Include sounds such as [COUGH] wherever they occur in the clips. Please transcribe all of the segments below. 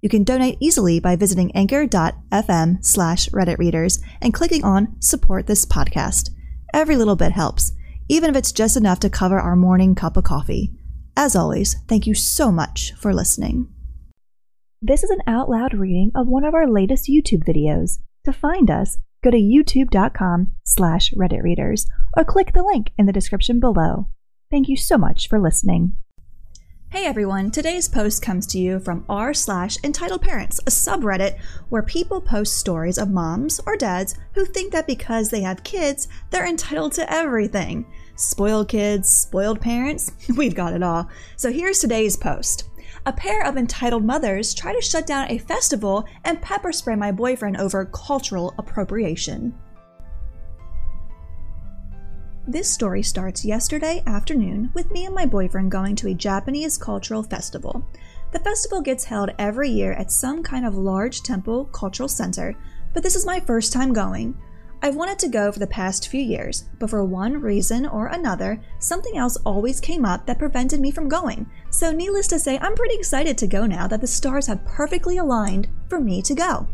You can donate easily by visiting anchor.fm slash Reddit readers and clicking on support this podcast. Every little bit helps, even if it's just enough to cover our morning cup of coffee. As always, thank you so much for listening. This is an out loud reading of one of our latest YouTube videos. To find us, go to youtube.com slash Reddit readers or click the link in the description below. Thank you so much for listening. Hey everyone, today's post comes to you from r slash entitled parents, a subreddit where people post stories of moms or dads who think that because they have kids, they're entitled to everything. Spoiled kids, spoiled parents, [LAUGHS] we've got it all. So here's today's post. A pair of entitled mothers try to shut down a festival and pepper spray my boyfriend over cultural appropriation. This story starts yesterday afternoon with me and my boyfriend going to a Japanese cultural festival. The festival gets held every year at some kind of large temple cultural center, but this is my first time going. I've wanted to go for the past few years, but for one reason or another, something else always came up that prevented me from going. So, needless to say, I'm pretty excited to go now that the stars have perfectly aligned for me to go.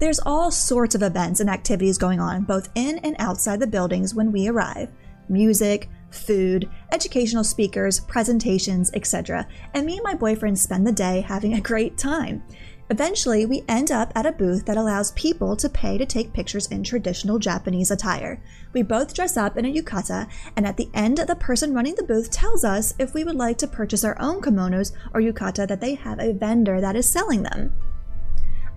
There's all sorts of events and activities going on both in and outside the buildings when we arrive music, food, educational speakers, presentations, etc. And me and my boyfriend spend the day having a great time. Eventually, we end up at a booth that allows people to pay to take pictures in traditional Japanese attire. We both dress up in a yukata, and at the end, the person running the booth tells us if we would like to purchase our own kimonos or yukata that they have a vendor that is selling them.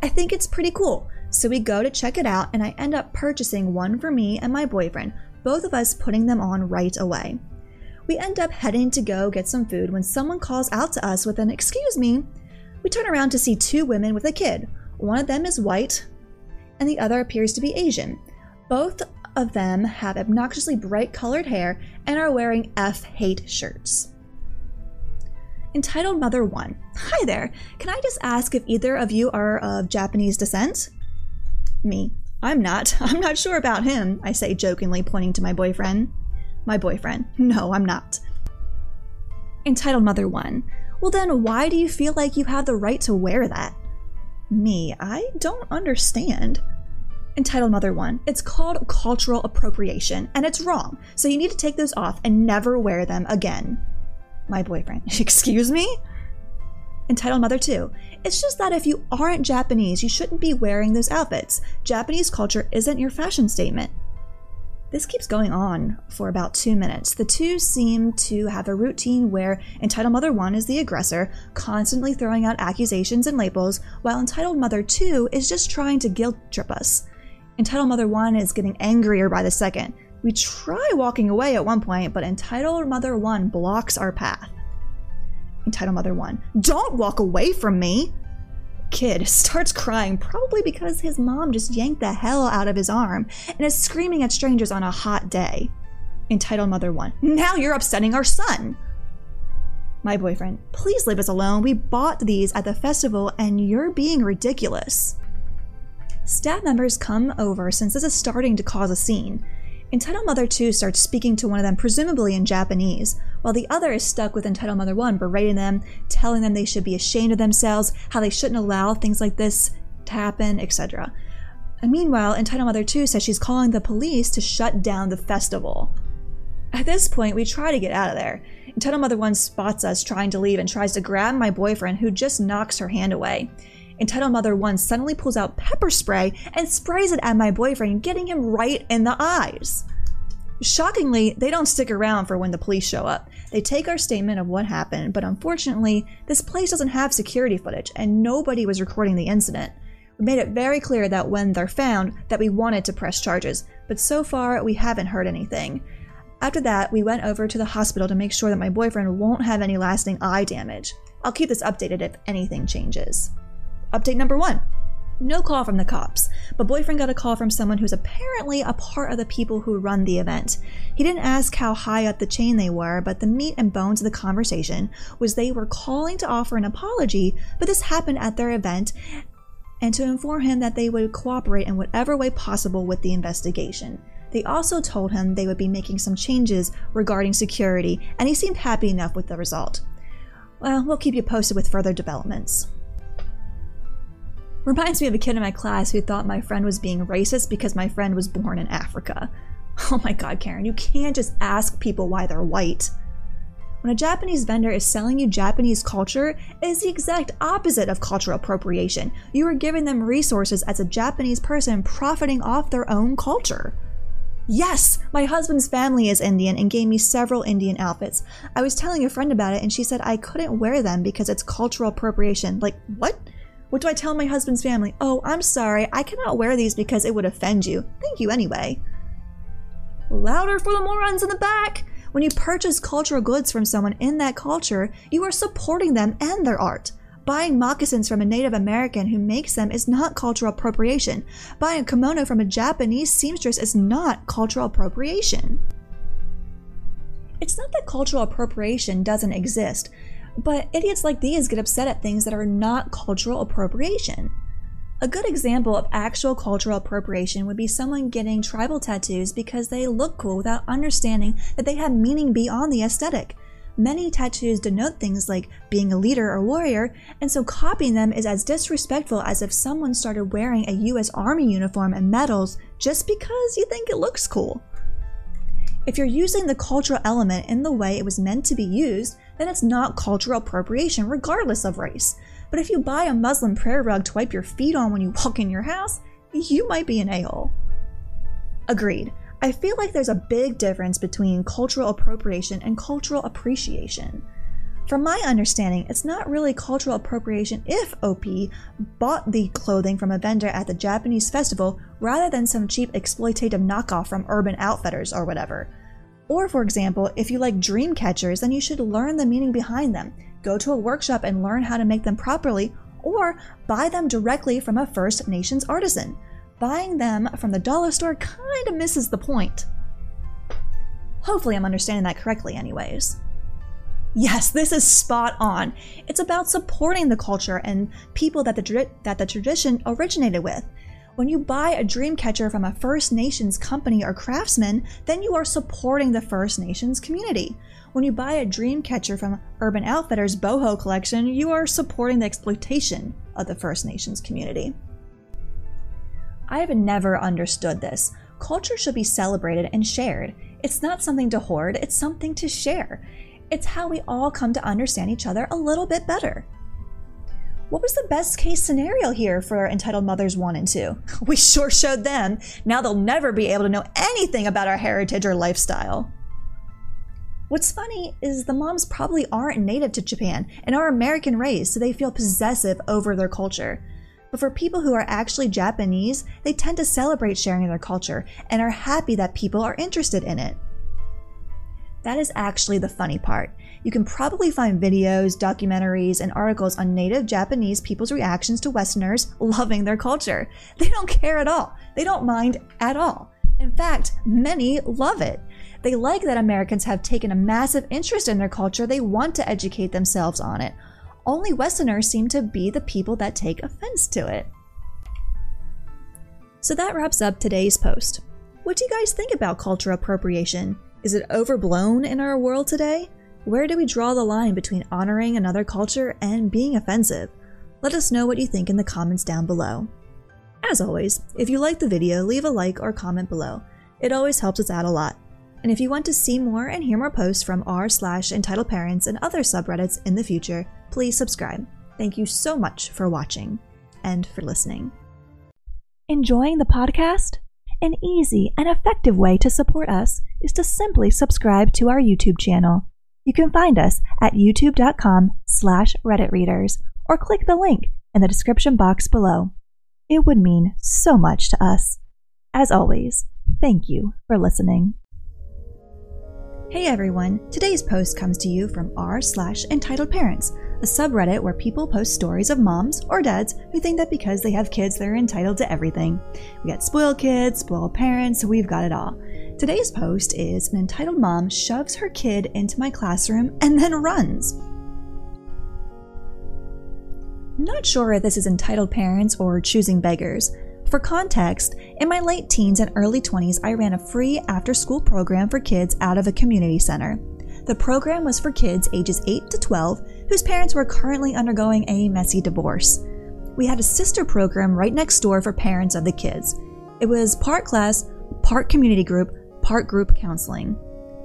I think it's pretty cool. So we go to check it out, and I end up purchasing one for me and my boyfriend, both of us putting them on right away. We end up heading to go get some food when someone calls out to us with an excuse me. We turn around to see two women with a kid. One of them is white, and the other appears to be Asian. Both of them have obnoxiously bright colored hair and are wearing F hate shirts entitled Mother One. Hi there. Can I just ask if either of you are of Japanese descent? Me. I'm not. [LAUGHS] I'm not sure about him, I say jokingly, pointing to my boyfriend. My boyfriend. [LAUGHS] No, I'm not. Entitled Mother One. Well, then why do you feel like you have the right to wear that? Me. I don't understand. Entitled Mother One. It's called cultural appropriation, and it's wrong, so you need to take those off and never wear them again my boyfriend. [LAUGHS] Excuse me? Entitled Mother 2. It's just that if you aren't Japanese, you shouldn't be wearing those outfits. Japanese culture isn't your fashion statement. This keeps going on for about two minutes. The two seem to have a routine where Entitled Mother 1 is the aggressor, constantly throwing out accusations and labels, while Entitled Mother 2 is just trying to guilt trip us. Entitled Mother 1 is getting angrier by the second. We try walking away at one point, but Entitled Mother 1 blocks our path. Entitled Mother 1, don't walk away from me! Kid starts crying, probably because his mom just yanked the hell out of his arm and is screaming at strangers on a hot day. Entitled Mother 1, now you're upsetting our son! My boyfriend, please leave us alone. We bought these at the festival and you're being ridiculous. Staff members come over since this is starting to cause a scene. Entitled Mother 2 starts speaking to one of them, presumably in Japanese, while the other is stuck with Entitled Mother 1, berating them, telling them they should be ashamed of themselves, how they shouldn't allow things like this to happen, etc. And meanwhile, Entitled Mother 2 says she's calling the police to shut down the festival. At this point, we try to get out of there. Entitled Mother 1 spots us trying to leave and tries to grab my boyfriend, who just knocks her hand away. Entitled Mother 1 suddenly pulls out pepper spray and sprays it at my boyfriend, getting him right in the eyes. Shockingly, they don't stick around for when the police show up. They take our statement of what happened, but unfortunately, this place doesn't have security footage and nobody was recording the incident. We made it very clear that when they're found that we wanted to press charges, but so far we haven't heard anything. After that, we went over to the hospital to make sure that my boyfriend won't have any lasting eye damage. I'll keep this updated if anything changes. Update number one No call from the cops, but boyfriend got a call from someone who's apparently a part of the people who run the event. He didn't ask how high up the chain they were, but the meat and bones of the conversation was they were calling to offer an apology, but this happened at their event and to inform him that they would cooperate in whatever way possible with the investigation. They also told him they would be making some changes regarding security, and he seemed happy enough with the result. Well, we'll keep you posted with further developments. Reminds me of a kid in my class who thought my friend was being racist because my friend was born in Africa. [LAUGHS] Oh my god, Karen, you can't just ask people why they're white. When a Japanese vendor is selling you Japanese culture, it is the exact opposite of cultural appropriation. You are giving them resources as a Japanese person profiting off their own culture. Yes, my husband's family is Indian and gave me several Indian outfits. I was telling a friend about it and she said I couldn't wear them because it's cultural appropriation. Like, what? What do I tell my husband's family? Oh, I'm sorry, I cannot wear these because it would offend you. Thank you anyway. Louder for the morons in the back! When you purchase cultural goods from someone in that culture, you are supporting them and their art. Buying moccasins from a Native American who makes them is not cultural appropriation. Buying a kimono from a Japanese seamstress is not cultural appropriation. It's not that cultural appropriation doesn't exist. But idiots like these get upset at things that are not cultural appropriation. A good example of actual cultural appropriation would be someone getting tribal tattoos because they look cool without understanding that they have meaning beyond the aesthetic. Many tattoos denote things like being a leader or warrior, and so copying them is as disrespectful as if someone started wearing a US Army uniform and medals just because you think it looks cool. If you're using the cultural element in the way it was meant to be used, then it's not cultural appropriation, regardless of race. But if you buy a Muslim prayer rug to wipe your feet on when you walk in your house, you might be an a hole. Agreed. I feel like there's a big difference between cultural appropriation and cultural appreciation. From my understanding, it's not really cultural appropriation if OP bought the clothing from a vendor at the Japanese festival rather than some cheap exploitative knockoff from Urban Outfitters or whatever. Or, for example, if you like dream catchers, then you should learn the meaning behind them, go to a workshop and learn how to make them properly, or buy them directly from a First Nations artisan. Buying them from the dollar store kind of misses the point. Hopefully, I'm understanding that correctly, anyways. Yes, this is spot on. It's about supporting the culture and people that the, that the tradition originated with. When you buy a dream catcher from a First Nations company or craftsman, then you are supporting the First Nations community. When you buy a dream catcher from Urban Outfitters boho collection, you are supporting the exploitation of the First Nations community. I have never understood this. Culture should be celebrated and shared. It's not something to hoard, it's something to share. It's how we all come to understand each other a little bit better. What was the best case scenario here for entitled mothers 1 and 2? [LAUGHS] We sure showed them. Now they'll never be able to know anything about our heritage or lifestyle. What's funny is the moms probably aren't native to Japan and are American raised, so they feel possessive over their culture. But for people who are actually Japanese, they tend to celebrate sharing their culture and are happy that people are interested in it. That is actually the funny part. You can probably find videos, documentaries, and articles on native Japanese people's reactions to Westerners [LAUGHS] loving their culture. They don't care at all. They don't mind at all. In fact, many love it. They like that Americans have taken a massive interest in their culture. They want to educate themselves on it. Only Westerners seem to be the people that take offense to it. So that wraps up today's post. What do you guys think about cultural appropriation? Is it overblown in our world today? Where do we draw the line between honoring another culture and being offensive? Let us know what you think in the comments down below. As always, if you liked the video, leave a like or comment below. It always helps us out a lot. And if you want to see more and hear more posts from r slash entitled parents and other subreddits in the future, please subscribe. Thank you so much for watching and for listening. Enjoying the podcast? An easy and effective way to support us is to simply subscribe to our YouTube channel. You can find us at youtube.com slash redditreaders or click the link in the description box below. It would mean so much to us. As always, thank you for listening. Hey everyone, today's post comes to you from r slash entitled parents, a subreddit where people post stories of moms or dads who think that because they have kids, they're entitled to everything. We got spoiled kids, spoiled parents, we've got it all. Today's post is an entitled mom shoves her kid into my classroom and then runs. Not sure if this is entitled parents or choosing beggars. For context, in my late teens and early 20s, I ran a free after school program for kids out of a community center. The program was for kids ages 8 to 12 whose parents were currently undergoing a messy divorce. We had a sister program right next door for parents of the kids. It was part class, part community group, part group counseling.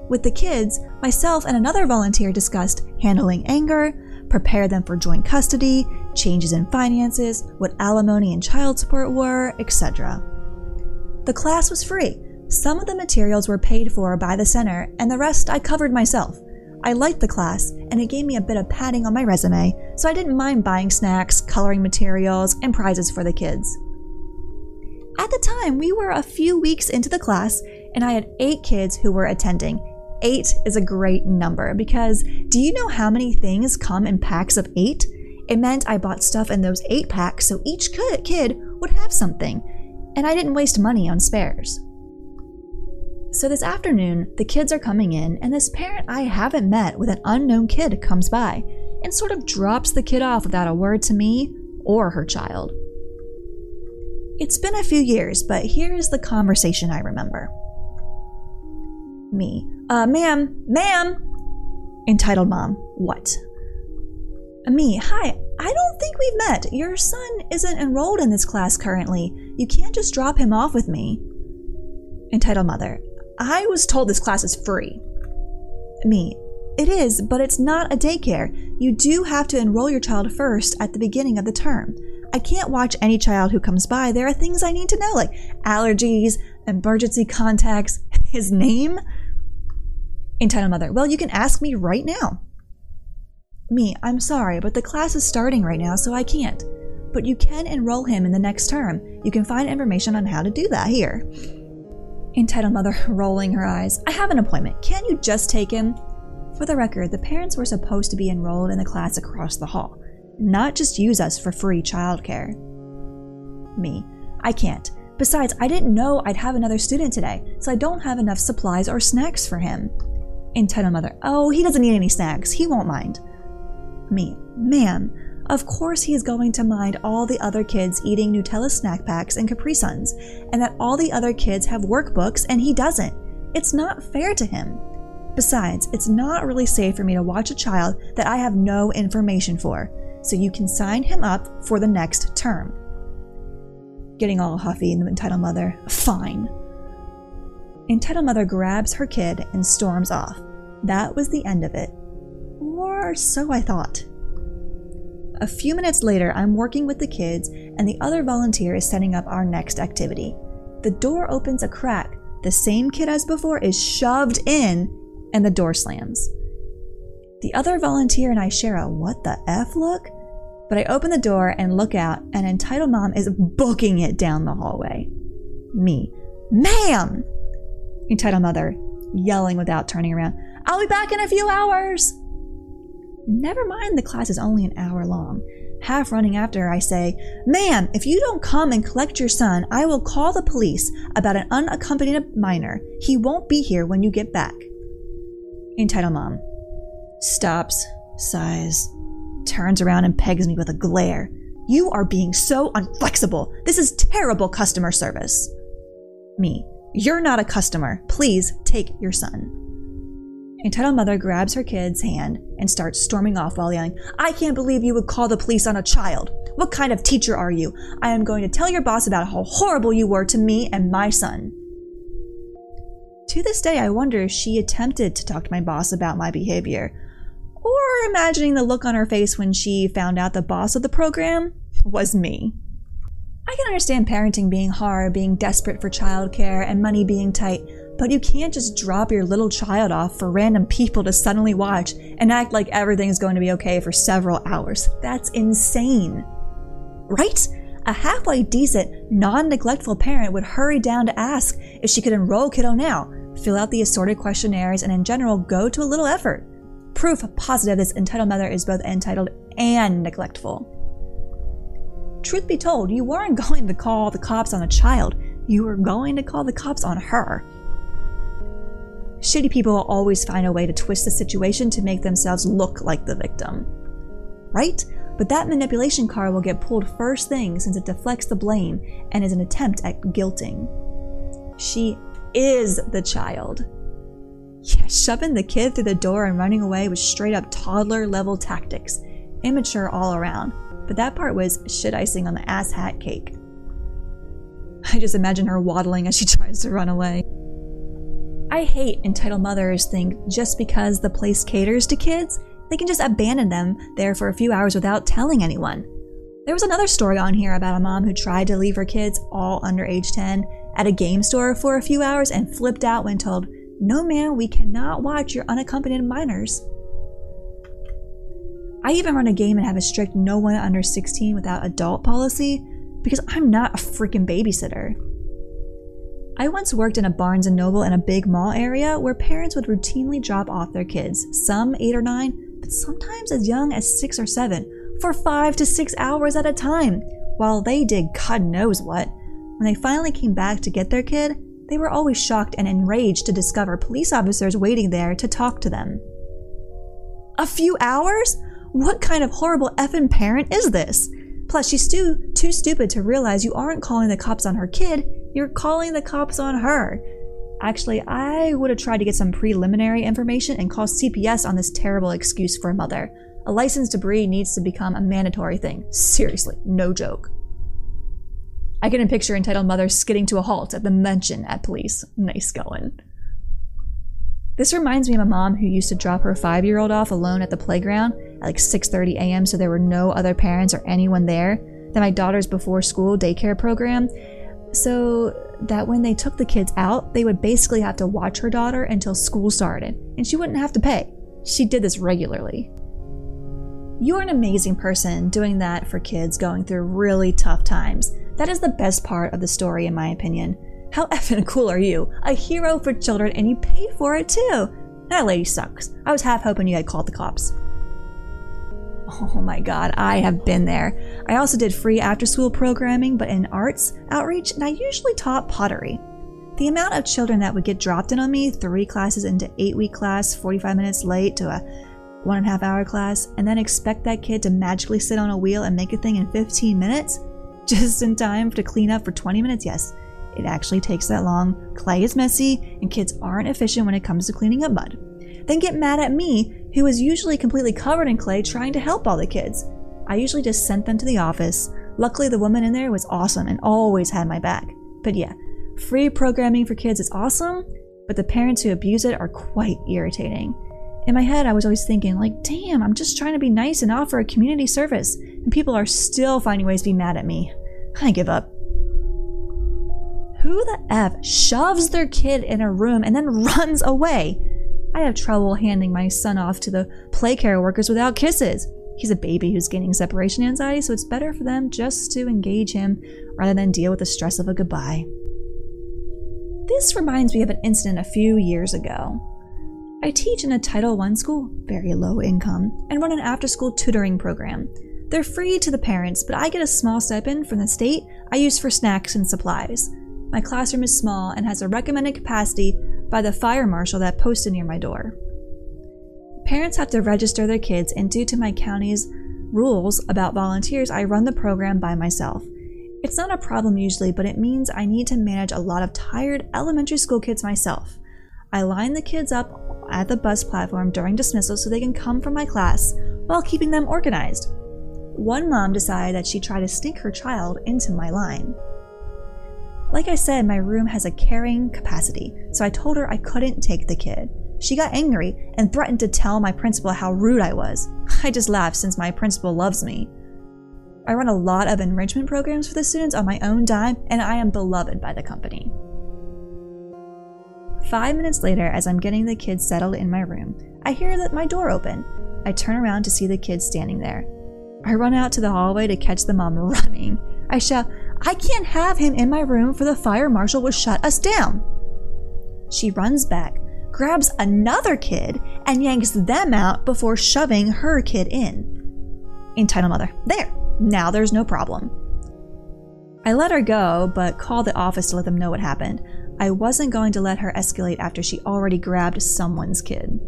With the kids, myself and another volunteer discussed handling anger, prepare them for joint custody, changes in finances, what alimony and child support were, etc. The class was free. Some of the materials were paid for by the center, and the rest I covered myself. I liked the class, and it gave me a bit of padding on my resume, so I didn't mind buying snacks, coloring materials, and prizes for the kids. At the time, we were a few weeks into the class, and I had eight kids who were attending, Eight is a great number because do you know how many things come in packs of eight? It meant I bought stuff in those eight packs so each kid would have something, and I didn't waste money on spares. So this afternoon, the kids are coming in, and this parent I haven't met with an unknown kid comes by and sort of drops the kid off without a word to me or her child. It's been a few years, but here is the conversation I remember. Me. Uh, ma'am, ma'am! Entitled mom. What? Me. Hi, I don't think we've met. Your son isn't enrolled in this class currently. You can't just drop him off with me. Entitled mother. I was told this class is free. Me. It is, but it's not a daycare. You do have to enroll your child first at the beginning of the term. I can't watch any child who comes by. There are things I need to know, like allergies, emergency contacts, [LAUGHS] his name. Entitled mother, well, you can ask me right now. Me, I'm sorry, but the class is starting right now, so I can't. But you can enroll him in the next term. You can find information on how to do that here. Entitled mother, [LAUGHS] rolling her eyes. I have an appointment. Can't you just take him? For the record, the parents were supposed to be enrolled in the class across the hall, not just use us for free childcare. Me, I can't. Besides, I didn't know I'd have another student today, so I don't have enough supplies or snacks for him. Entitled mother, oh, he doesn't need any snacks. He won't mind. Me, ma'am, of course he's going to mind all the other kids eating Nutella snack packs and Capri Suns, and that all the other kids have workbooks and he doesn't. It's not fair to him. Besides, it's not really safe for me to watch a child that I have no information for, so you can sign him up for the next term. Getting all huffy in the entitled mother, fine. Entitled mother grabs her kid and storms off. That was the end of it. Or so I thought. A few minutes later, I'm working with the kids, and the other volunteer is setting up our next activity. The door opens a crack. The same kid as before is shoved in, and the door slams. The other volunteer and I share a what the F look, but I open the door and look out, and entitled mom is booking it down the hallway. Me, ma'am! Entitled mother, yelling without turning around, I'll be back in a few hours! Never mind the class is only an hour long. Half running after her, I say, Ma'am, if you don't come and collect your son, I will call the police about an unaccompanied minor. He won't be here when you get back. Entitled mom stops, sighs, turns around and pegs me with a glare. You are being so unflexible. This is terrible customer service. Me. You're not a customer. Please take your son. Entitled mother grabs her kid's hand and starts storming off while yelling, I can't believe you would call the police on a child. What kind of teacher are you? I am going to tell your boss about how horrible you were to me and my son. To this day, I wonder if she attempted to talk to my boss about my behavior, or imagining the look on her face when she found out the boss of the program was me. I can understand parenting being hard, being desperate for childcare, and money being tight, but you can't just drop your little child off for random people to suddenly watch and act like everything's going to be okay for several hours. That's insane. Right? A halfway decent, non neglectful parent would hurry down to ask if she could enroll kiddo now, fill out the assorted questionnaires, and in general go to a little effort. Proof positive this entitled mother is both entitled and neglectful. Truth be told, you weren't [LAUGHS] going to call the cops on a child, you were going to call the cops on her. Shitty people will always find a way to twist the situation to make themselves look like the victim. Right? But that manipulation card will get pulled first thing since it deflects the blame and is an attempt at guilting. She is the child. Yeah, shoving the kid through the door and running away was straight up toddler level tactics. Immature all around. But that part was shit icing on the ass hat cake. I just imagine her waddling as she [LAUGHS] tries to run away. I hate entitled mothers think just because the place caters to kids, they can just abandon them there for a few hours without telling anyone. There was another story on here about a mom who tried to leave her kids, all under age 10, at a game store for a few hours and flipped out when told, No, ma'am, we cannot watch your unaccompanied minors. I even run a game and have a strict no one under 16 without adult policy because I'm not a freaking babysitter. I once worked in a Barnes & Noble in a big mall area where parents would routinely drop off their kids, some 8 or 9, but sometimes as young as 6 or 7, for 5 to 6 hours at a time, while they did God knows what. When they finally came back to get their kid, they were always shocked and enraged to discover police officers waiting there to talk to them. A few hours? What kind of horrible effing parent is this? Plus, she's too, too stupid to realize you aren't calling the cops on her kid, you're calling the cops on her. Actually, I would have tried to get some preliminary information and call CPS on this terrible excuse for a mother. A license to needs to become a mandatory thing. Seriously, no joke. I can picture entitled mother skidding to a halt at the mention at police. Nice going. This reminds me of a mom who used to drop her five-year-old off alone at the playground at like 6:30 a.m. so there were no other parents or anyone there. Then my daughter's before school daycare program, so that when they took the kids out, they would basically have to watch her daughter until school started, and she wouldn't have to pay. She did this regularly. You're an amazing person doing that for kids going through really tough times. That is the best part of the story, in my opinion. How [LAUGHS] effing cool are you? A hero for children, and you pay for it too. That lady sucks. I was half hoping you had called the cops. [LAUGHS] Oh my god, I have been there. I also did free after school programming, but in arts outreach, and I usually taught pottery. The amount of children that would get dropped in on me, three classes into eight week class, 45 minutes late to a one and a half hour class, and then expect that kid to magically sit on a wheel and make a thing in 15 minutes? [LAUGHS] Just in time to clean up for 20 minutes? Yes, it actually takes that long. Clay is messy, and kids aren't efficient when it comes to cleaning up mud. Then get mad at me, who is usually completely covered in clay, trying to help all the kids. I usually just sent them to the office. Luckily, the woman in there was awesome and always had my back. But yeah, free programming for kids is awesome, but the parents who abuse it are quite irritating. In my head, I was always thinking, like, damn, I'm just trying to be nice and offer a community service, and people are still finding ways to be mad at me. I give up. Who the F shoves their kid in a room and then runs away? I have trouble handing my son off to the play care workers without kisses. He's a baby who's gaining separation anxiety, so it's better for them just to engage him rather than deal with the stress of a goodbye. This reminds me of an incident a few years ago. I teach in a Title I school, very low income, and run an after school tutoring program. They're free to the parents, but I get a small stipend from the state I use for snacks and supplies. My classroom is small and has a recommended capacity by the fire marshal that posted near my door. Parents have to register their kids, and due to my county's rules about volunteers, I run the program by myself. It's not a problem usually, but it means I need to manage a lot of tired elementary school kids myself. I line the kids up at the bus platform during dismissal so they can come from my class while keeping them organized. One mom decided that she'd try to sneak her child into my line. Like I said, my room has a carrying capacity, so I told her I couldn't take the kid. She got angry and threatened to tell my principal how rude I was. [LAUGHS] I just laughed since my principal loves me. I run a lot of enrichment programs for the students on my own dime, and I am beloved by the company. Five minutes later, as I'm getting the kids settled in my room, I hear that my door open. I turn around to see the kids standing there. I run out to the hallway to catch the mom [LAUGHS] running. I shout, I can't have him in my room for the fire marshal will shut us down. She runs back, grabs another kid and yanks them out before shoving her kid in. Entitled mother. There. Now there's no problem. I let her go, but called the office to let them know what happened. I wasn't going to let her escalate after she already grabbed someone's kid.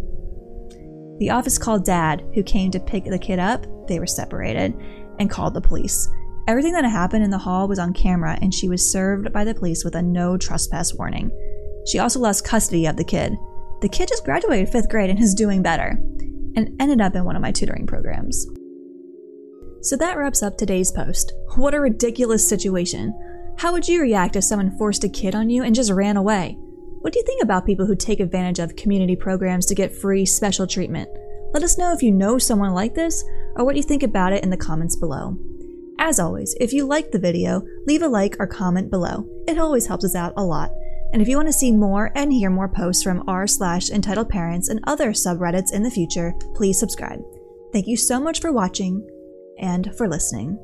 The office called dad, who came to pick the kid up, they were separated, and called the police. Everything that happened in the hall was on camera, and she was served by the police with a no trespass warning. She also lost custody of the kid. The kid just graduated fifth grade and is doing better, and ended up in one of my tutoring programs. So that wraps up today's post. What a ridiculous situation. How would you react if someone forced a kid on you and just ran away? What do you think about people who take advantage of community programs to get free special treatment? Let us know if you know someone like this or what you think about it in the comments below. As always, if you liked the video, leave a like or comment below. It always helps us out a lot. And if you want to see more and hear more posts from r slash entitled parents and other subreddits in the future, please subscribe. Thank you so much for watching and for listening.